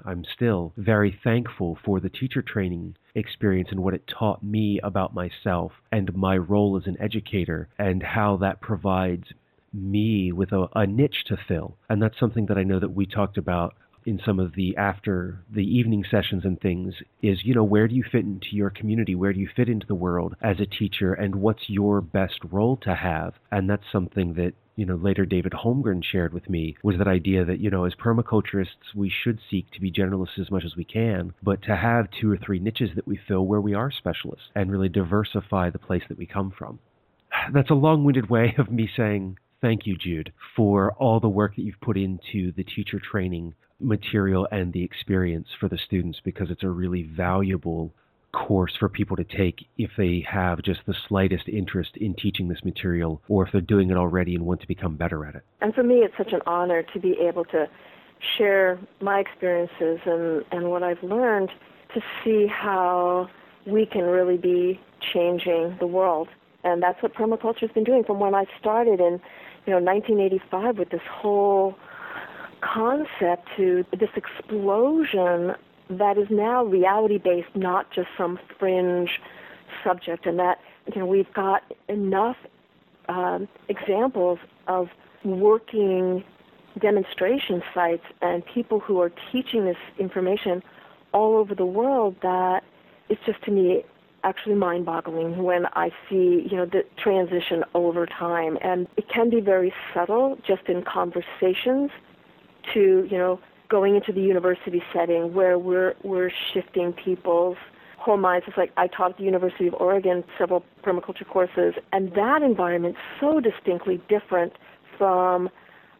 I'm still very thankful for the teacher training experience and what it taught me about myself and my role as an educator and how that provides me with a, a, niche to fill. And that's something that I know that we talked about in some of the after the evening sessions and things is, you know, where do you fit into your community? Where do you fit into the world as a teacher? And what's your best role to have? And that's something that you know, later David Holmgren shared with me was that idea that, you know, as permaculturists, we should seek to be generalists as much as we can, but to have two or three niches that we fill where we are specialists and really diversify the place that we come from. That's a long winded way of me saying thank you, Jude, for all the work that you've put into the teacher training material and the experience for the students because it's a really valuable course for people to take if they have just the slightest interest in teaching this material or if they're doing it already and want to become better at it. And for me, it's such an honor to be able to share my experiences and, and what I've learned to see how we can really be changing the world. And that's what permaculture has been doing from when I started in, you know, 1985 with this whole concept to this explosion that is now reality based, not just some fringe subject, and that you know we've got enough um, examples of working demonstration sites and people who are teaching this information all over the world that it's just to me actually mind-boggling when I see you know the transition over time, and it can be very subtle, just in conversations, to you know going into the university setting where we're we're shifting people's whole minds. It's like I taught at the University of Oregon several permaculture courses, and that environment's so distinctly different from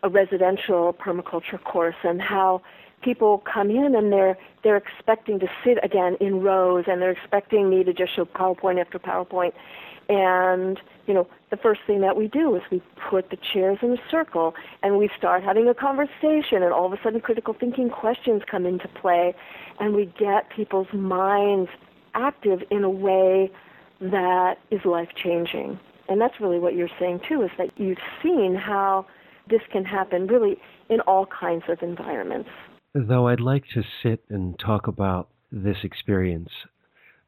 a residential permaculture course, and how people come in and they're they're expecting to sit again in rows, and they're expecting me to just show PowerPoint after PowerPoint, And, you know, the first thing that we do is we put the chairs in a circle and we start having a conversation and all of a sudden critical thinking questions come into play and we get people's minds active in a way that is life changing. And that's really what you're saying too, is that you've seen how this can happen really in all kinds of environments. Though I'd like to sit and talk about this experience,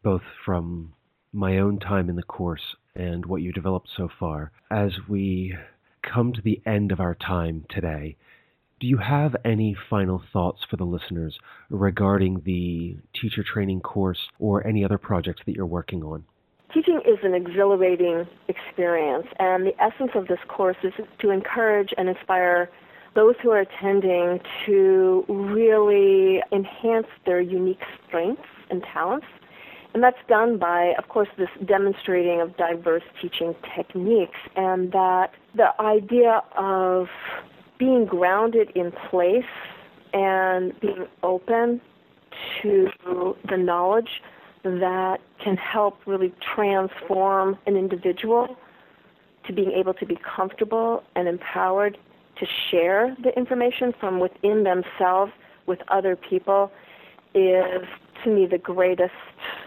both from my own time in the course and what you developed so far, as we come to the end of our time today, do you have any final thoughts for the listeners regarding the teacher training course or any other projects that you're working on? Teaching is an exhilarating experience, and the essence of this course is to encourage and inspire those who are attending to really enhance their unique strengths and talents. And that's done by, of course, this demonstrating of diverse teaching techniques and that the idea of being grounded in place and being open to the knowledge that can help really transform an individual to being able to be comfortable and empowered to share the information from within themselves with other people is to me the greatest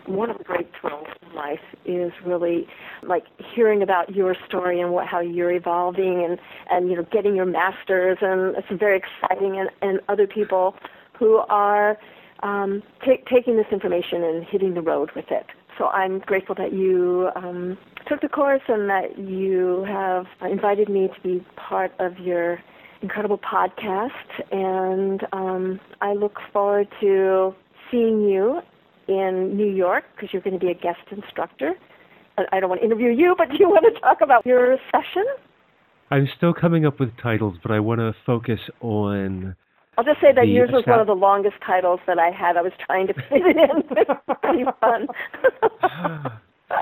one of the great thrills in life is really like hearing about your story and what how you're evolving and and you know getting your masters and it's very exciting and and other people who are um, t- taking this information and hitting the road with it. So I'm grateful that you um, took the course and that you have invited me to be part of your incredible podcast. And um, I look forward to seeing you in New York because you're going to be a guest instructor. I don't want to interview you, but do you want to talk about your session? I'm still coming up with titles, but I want to focus on I'll just say that yours was one of the longest titles that I had. I was trying to fit it in. Pretty fun.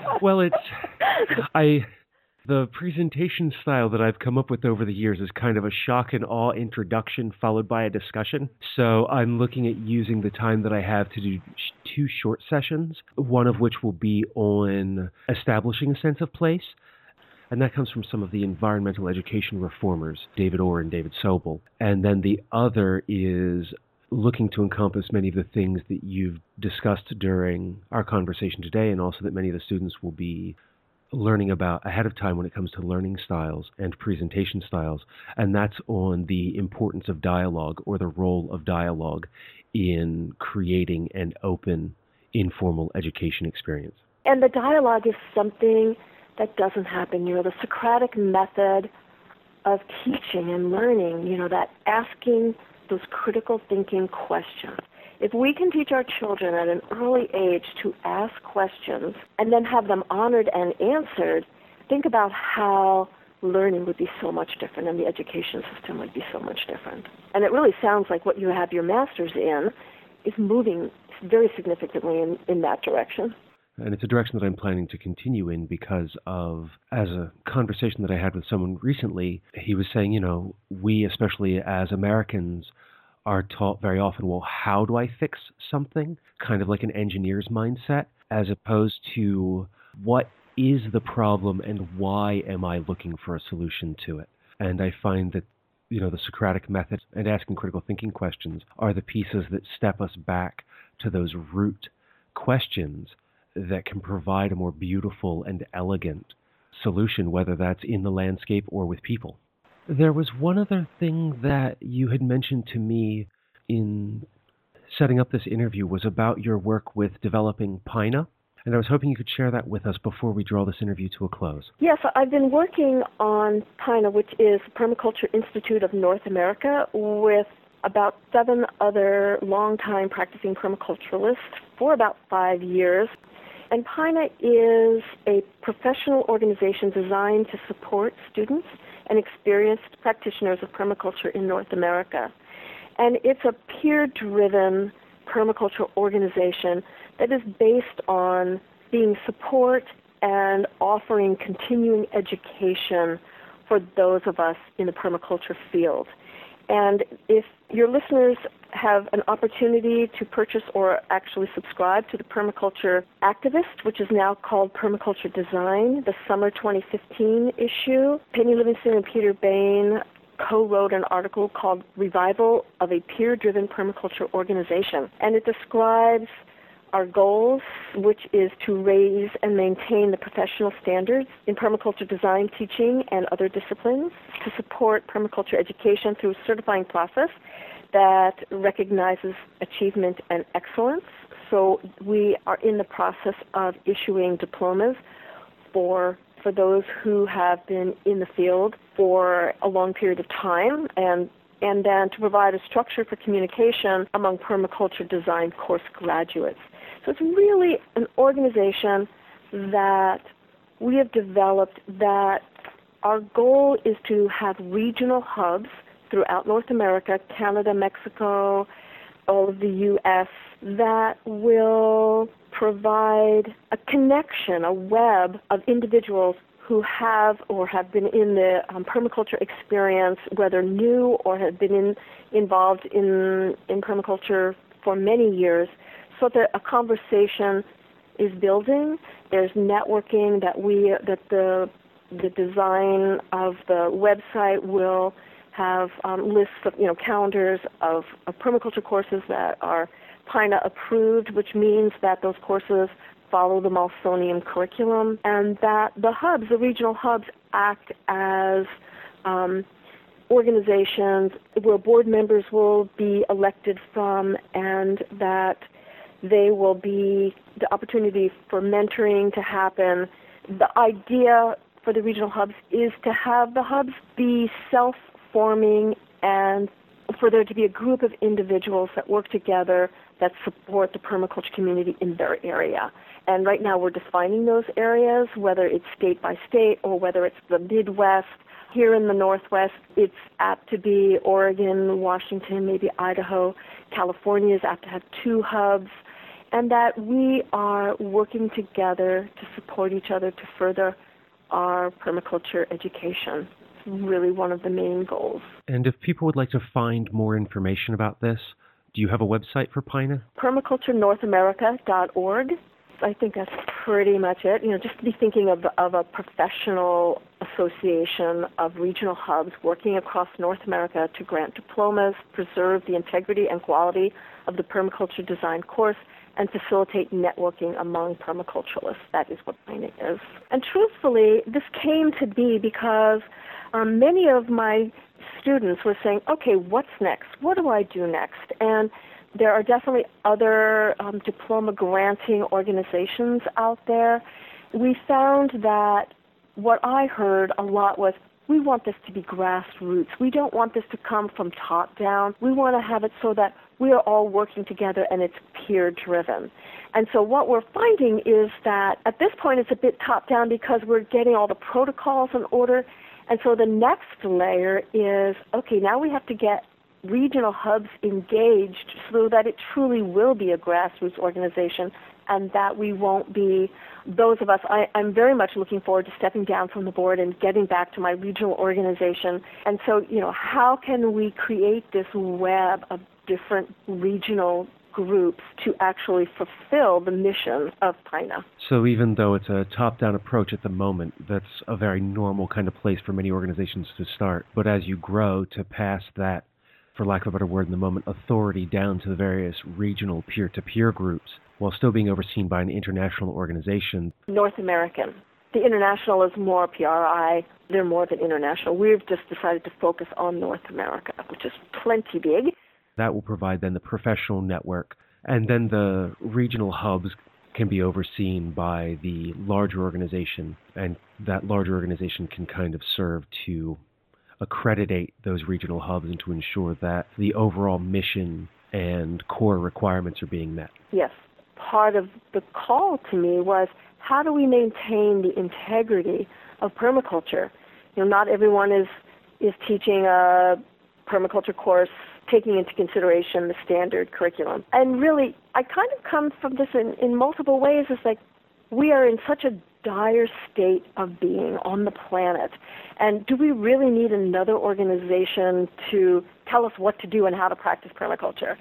well, it's I the presentation style that I've come up with over the years is kind of a shock and awe introduction followed by a discussion. So I'm looking at using the time that I have to do two short sessions, one of which will be on establishing a sense of place and that comes from some of the environmental education reformers, David Orr and David Sobel. And then the other is looking to encompass many of the things that you've discussed during our conversation today, and also that many of the students will be learning about ahead of time when it comes to learning styles and presentation styles. And that's on the importance of dialogue or the role of dialogue in creating an open, informal education experience. And the dialogue is something that doesn't happen. You know, the Socratic method of teaching and learning, you know, that asking those critical thinking questions. If we can teach our children at an early age to ask questions and then have them honored and answered, think about how learning would be so much different and the education system would be so much different. And it really sounds like what you have your master's in is moving very significantly in, in that direction. And it's a direction that I'm planning to continue in because of, as a conversation that I had with someone recently, he was saying, you know, we, especially as Americans, are taught very often, well, how do I fix something? Kind of like an engineer's mindset, as opposed to what is the problem and why am I looking for a solution to it? And I find that you know the Socratic method and asking critical thinking questions are the pieces that step us back to those root questions that can provide a more beautiful and elegant solution, whether that's in the landscape or with people. There was one other thing that you had mentioned to me in setting up this interview was about your work with developing Pina. And I was hoping you could share that with us before we draw this interview to a close. Yes, I've been working on PINA, which is Permaculture Institute of North America, with about seven other longtime practicing permaculturalists for about five years. And PINA is a professional organization designed to support students and experienced practitioners of permaculture in North America. And it's a peer driven permaculture organization that is based on being support and offering continuing education for those of us in the permaculture field. And if your listeners have an opportunity to purchase or actually subscribe to the Permaculture Activist, which is now called Permaculture Design, the summer 2015 issue. Penny Livingston and Peter Bane co-wrote an article called Revival of a Peer-Driven Permaculture Organization. And it describes our goals, which is to raise and maintain the professional standards in permaculture design, teaching, and other disciplines, to support permaculture education through a certifying process that recognizes achievement and excellence. So we are in the process of issuing diplomas for for those who have been in the field for a long period of time and and then to provide a structure for communication among permaculture design course graduates. So it's really an organization that we have developed that our goal is to have regional hubs throughout North America, Canada, Mexico, all of the U.S. that will provide a connection, a web of individuals who have or have been in the um, permaculture experience, whether new or have been in, involved in, in permaculture for many years, so that a conversation is building. There's networking that we that the the design of the website will have um, lists of you know calendars of, of permaculture courses that are PINA approved, which means that those courses follow the Smithsonian curriculum, and that the hubs, the regional hubs, act as um, organizations where board members will be elected from, and that they will be the opportunity for mentoring to happen. The idea for the regional hubs is to have the hubs be self forming and for there to be a group of individuals that work together that support the permaculture community in their area. And right now we're defining those areas, whether it's state by state or whether it's the Midwest. Here in the Northwest, it's apt to be Oregon, Washington, maybe Idaho. California is apt to have two hubs and that we are working together to support each other to further our permaculture education. It's mm-hmm. really one of the main goals. And if people would like to find more information about this, do you have a website for PINA? Permaculturenorthamerica.org. I think that's pretty much it. You know, just to be thinking of, of a professional association of regional hubs working across North America to grant diplomas, preserve the integrity and quality of the permaculture design course, and facilitate networking among permaculturalists. That is what PINA is. And truthfully, this came to be because um, many of my students were saying, okay, what's next? What do I do next? And there are definitely other um, diploma granting organizations out there. We found that what I heard a lot was we want this to be grassroots. We don't want this to come from top down. We want to have it so that we are all working together and it's peer driven. And so what we're finding is that at this point it's a bit top down because we're getting all the protocols in order. And so the next layer is okay, now we have to get regional hubs engaged so that it truly will be a grassroots organization and that we won't be those of us I, i'm very much looking forward to stepping down from the board and getting back to my regional organization and so you know how can we create this web of different regional groups to actually fulfill the mission of PINA. So even though it's a top-down approach at the moment, that's a very normal kind of place for many organizations to start. But as you grow to pass that, for lack of a better word in the moment, authority down to the various regional peer-to-peer groups, while still being overseen by an international organization. North American. The international is more PRI. They're more than international. We've just decided to focus on North America, which is plenty big that will provide then the professional network. And then the regional hubs can be overseen by the larger organization, and that larger organization can kind of serve to accreditate those regional hubs and to ensure that the overall mission and core requirements are being met. Yes. Part of the call to me was how do we maintain the integrity of permaculture? You know, not everyone is is teaching a permaculture course taking into consideration the standard curriculum. And really, I kind of come from this in, in multiple ways. It's like we are in such a dire state of being on the planet. And do we really need another organization to tell us what to do and how to practice permaculture?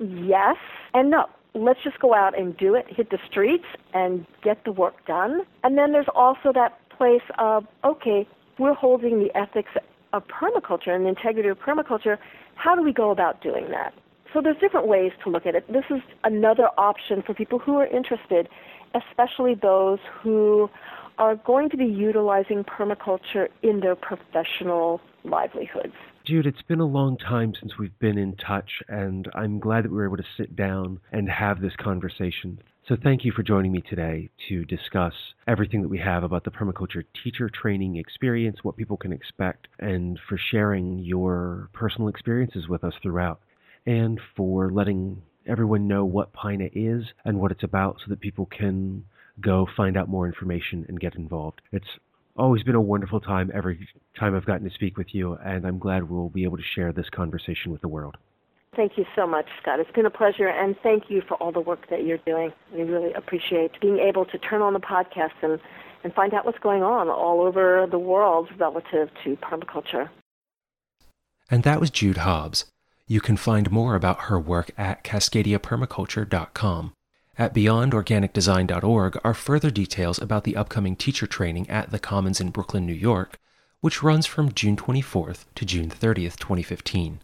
Yes and no. Let's just go out and do it, hit the streets, and get the work done. And then there's also that place of, okay, we're holding the ethics of permaculture and the integrity of permaculture. How do we go about doing that? So there's different ways to look at it. This is another option for people who are interested, especially those who are going to be utilizing permaculture in their professional livelihoods. Jude, it's been a long time since we've been in touch, and I'm glad that we were able to sit down and have this conversation. So, thank you for joining me today to discuss everything that we have about the permaculture teacher training experience, what people can expect, and for sharing your personal experiences with us throughout, and for letting everyone know what PINA is and what it's about so that people can go find out more information and get involved. It's always been a wonderful time every time I've gotten to speak with you, and I'm glad we'll be able to share this conversation with the world. Thank you so much, Scott. It's been a pleasure, and thank you for all the work that you're doing. We really appreciate being able to turn on the podcast and, and find out what's going on all over the world relative to permaculture. And that was Jude Hobbs. You can find more about her work at cascadiapermaculture.com. At beyondorganicdesign.org are further details about the upcoming teacher training at the Commons in Brooklyn, New York, which runs from June 24th to June 30th, 2015.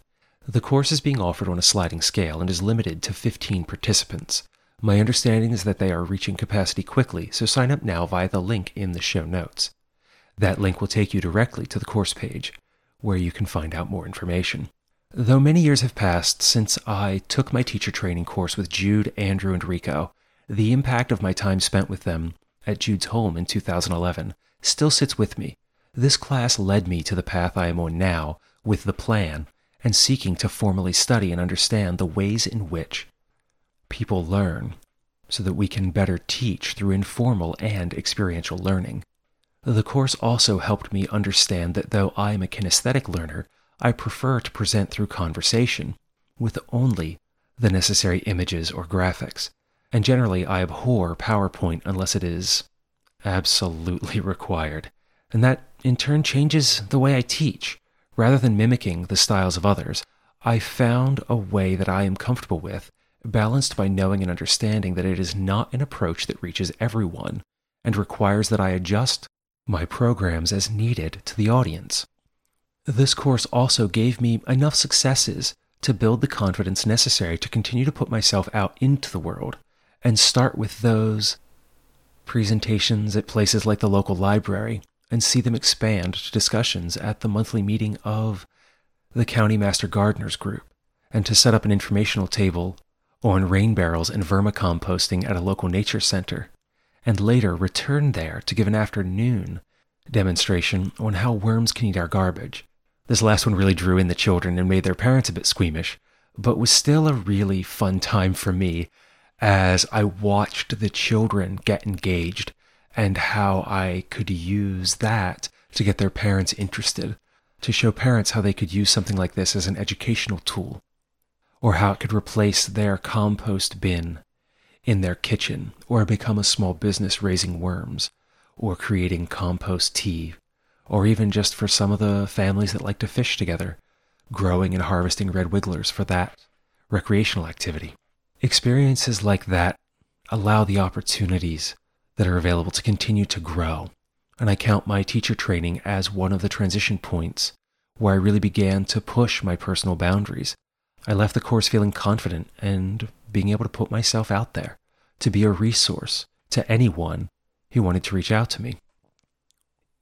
The course is being offered on a sliding scale and is limited to 15 participants. My understanding is that they are reaching capacity quickly, so sign up now via the link in the show notes. That link will take you directly to the course page, where you can find out more information. Though many years have passed since I took my teacher training course with Jude, Andrew, and Rico, the impact of my time spent with them at Jude's home in 2011 still sits with me. This class led me to the path I am on now with the plan and seeking to formally study and understand the ways in which people learn so that we can better teach through informal and experiential learning. The course also helped me understand that though I am a kinesthetic learner, I prefer to present through conversation with only the necessary images or graphics, and generally I abhor PowerPoint unless it is absolutely required. And that in turn changes the way I teach. Rather than mimicking the styles of others, I found a way that I am comfortable with, balanced by knowing and understanding that it is not an approach that reaches everyone and requires that I adjust my programs as needed to the audience. This course also gave me enough successes to build the confidence necessary to continue to put myself out into the world and start with those presentations at places like the local library and see them expand to discussions at the monthly meeting of the County Master Gardeners Group and to set up an informational table on rain barrels and vermicomposting at a local nature center, and later return there to give an afternoon demonstration on how worms can eat our garbage. This last one really drew in the children and made their parents a bit squeamish, but was still a really fun time for me as I watched the children get engaged and how I could use that to get their parents interested, to show parents how they could use something like this as an educational tool, or how it could replace their compost bin in their kitchen, or become a small business raising worms, or creating compost tea or even just for some of the families that like to fish together, growing and harvesting red wigglers for that recreational activity. Experiences like that allow the opportunities that are available to continue to grow, and I count my teacher training as one of the transition points where I really began to push my personal boundaries. I left the course feeling confident and being able to put myself out there to be a resource to anyone who wanted to reach out to me.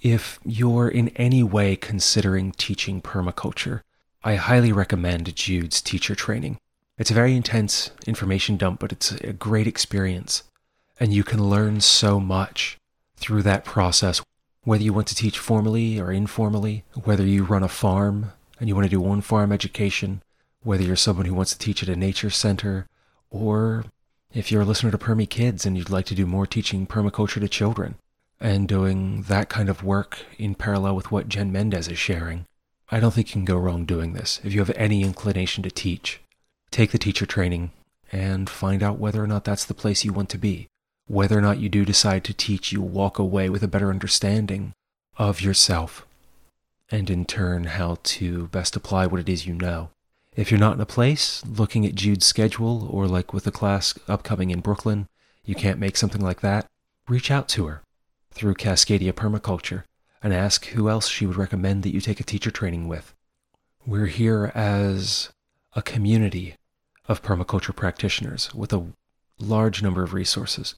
If you're in any way considering teaching permaculture, I highly recommend Jude's teacher training. It's a very intense information dump, but it's a great experience. And you can learn so much through that process, whether you want to teach formally or informally, whether you run a farm and you want to do on farm education, whether you're someone who wants to teach at a nature center, or if you're a listener to PermieKids and you'd like to do more teaching permaculture to children and doing that kind of work in parallel with what Jen Mendez is sharing. I don't think you can go wrong doing this. If you have any inclination to teach, take the teacher training and find out whether or not that's the place you want to be, whether or not you do decide to teach, you walk away with a better understanding of yourself and in turn how to best apply what it is you know. If you're not in a place, looking at Jude's schedule, or like with the class upcoming in Brooklyn, you can't make something like that, reach out to her through Cascadia Permaculture and ask who else she would recommend that you take a teacher training with. We're here as a community of permaculture practitioners with a large number of resources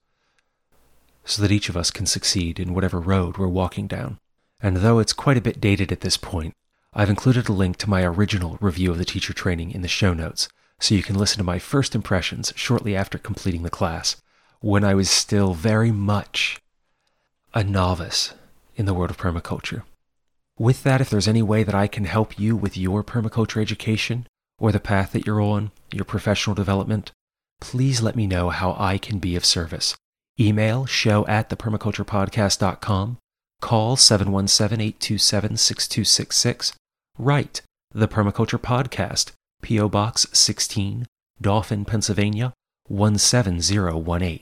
so that each of us can succeed in whatever road we're walking down. And though it's quite a bit dated at this point, I've included a link to my original review of the teacher training in the show notes so you can listen to my first impressions shortly after completing the class, when I was still very much a novice in the world of permaculture. With that, if there's any way that I can help you with your permaculture education or the path that you're on, your professional development, please let me know how I can be of service. Email show at thepermaculturepodcast.com, call 717-827-6266, write The Permaculture Podcast, P.O. Box 16, Dauphin, Pennsylvania 17018.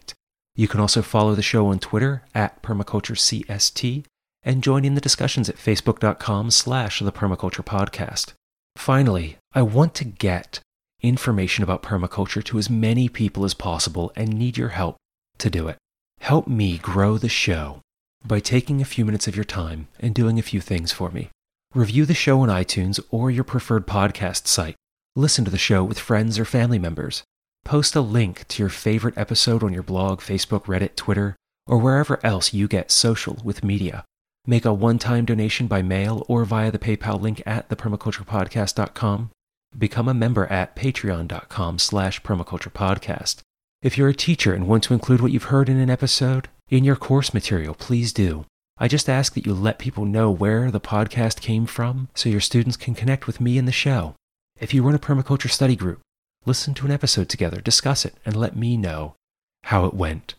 You can also follow the show on Twitter at permaculturecst and join in the discussions at facebook.com slash the permaculture podcast. Finally, I want to get information about permaculture to as many people as possible and need your help to do it. Help me grow the show by taking a few minutes of your time and doing a few things for me. Review the show on iTunes or your preferred podcast site. Listen to the show with friends or family members. Post a link to your favorite episode on your blog, Facebook, Reddit, Twitter, or wherever else you get social with media. Make a one-time donation by mail or via the PayPal link at thepermaculturepodcast.com. Become a member at patreon.com slash permaculturepodcast. If you're a teacher and want to include what you've heard in an episode in your course material, please do. I just ask that you let people know where the podcast came from so your students can connect with me and the show. If you run a permaculture study group, listen to an episode together, discuss it, and let me know how it went.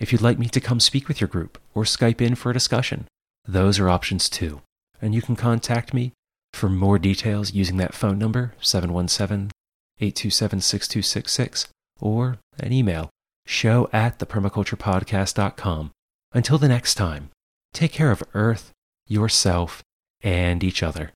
If you'd like me to come speak with your group or Skype in for a discussion, those are options too. And you can contact me for more details using that phone number, 717 827 6266 or an email, show at thepermaculturepodcast.com. Until the next time, take care of Earth, yourself, and each other.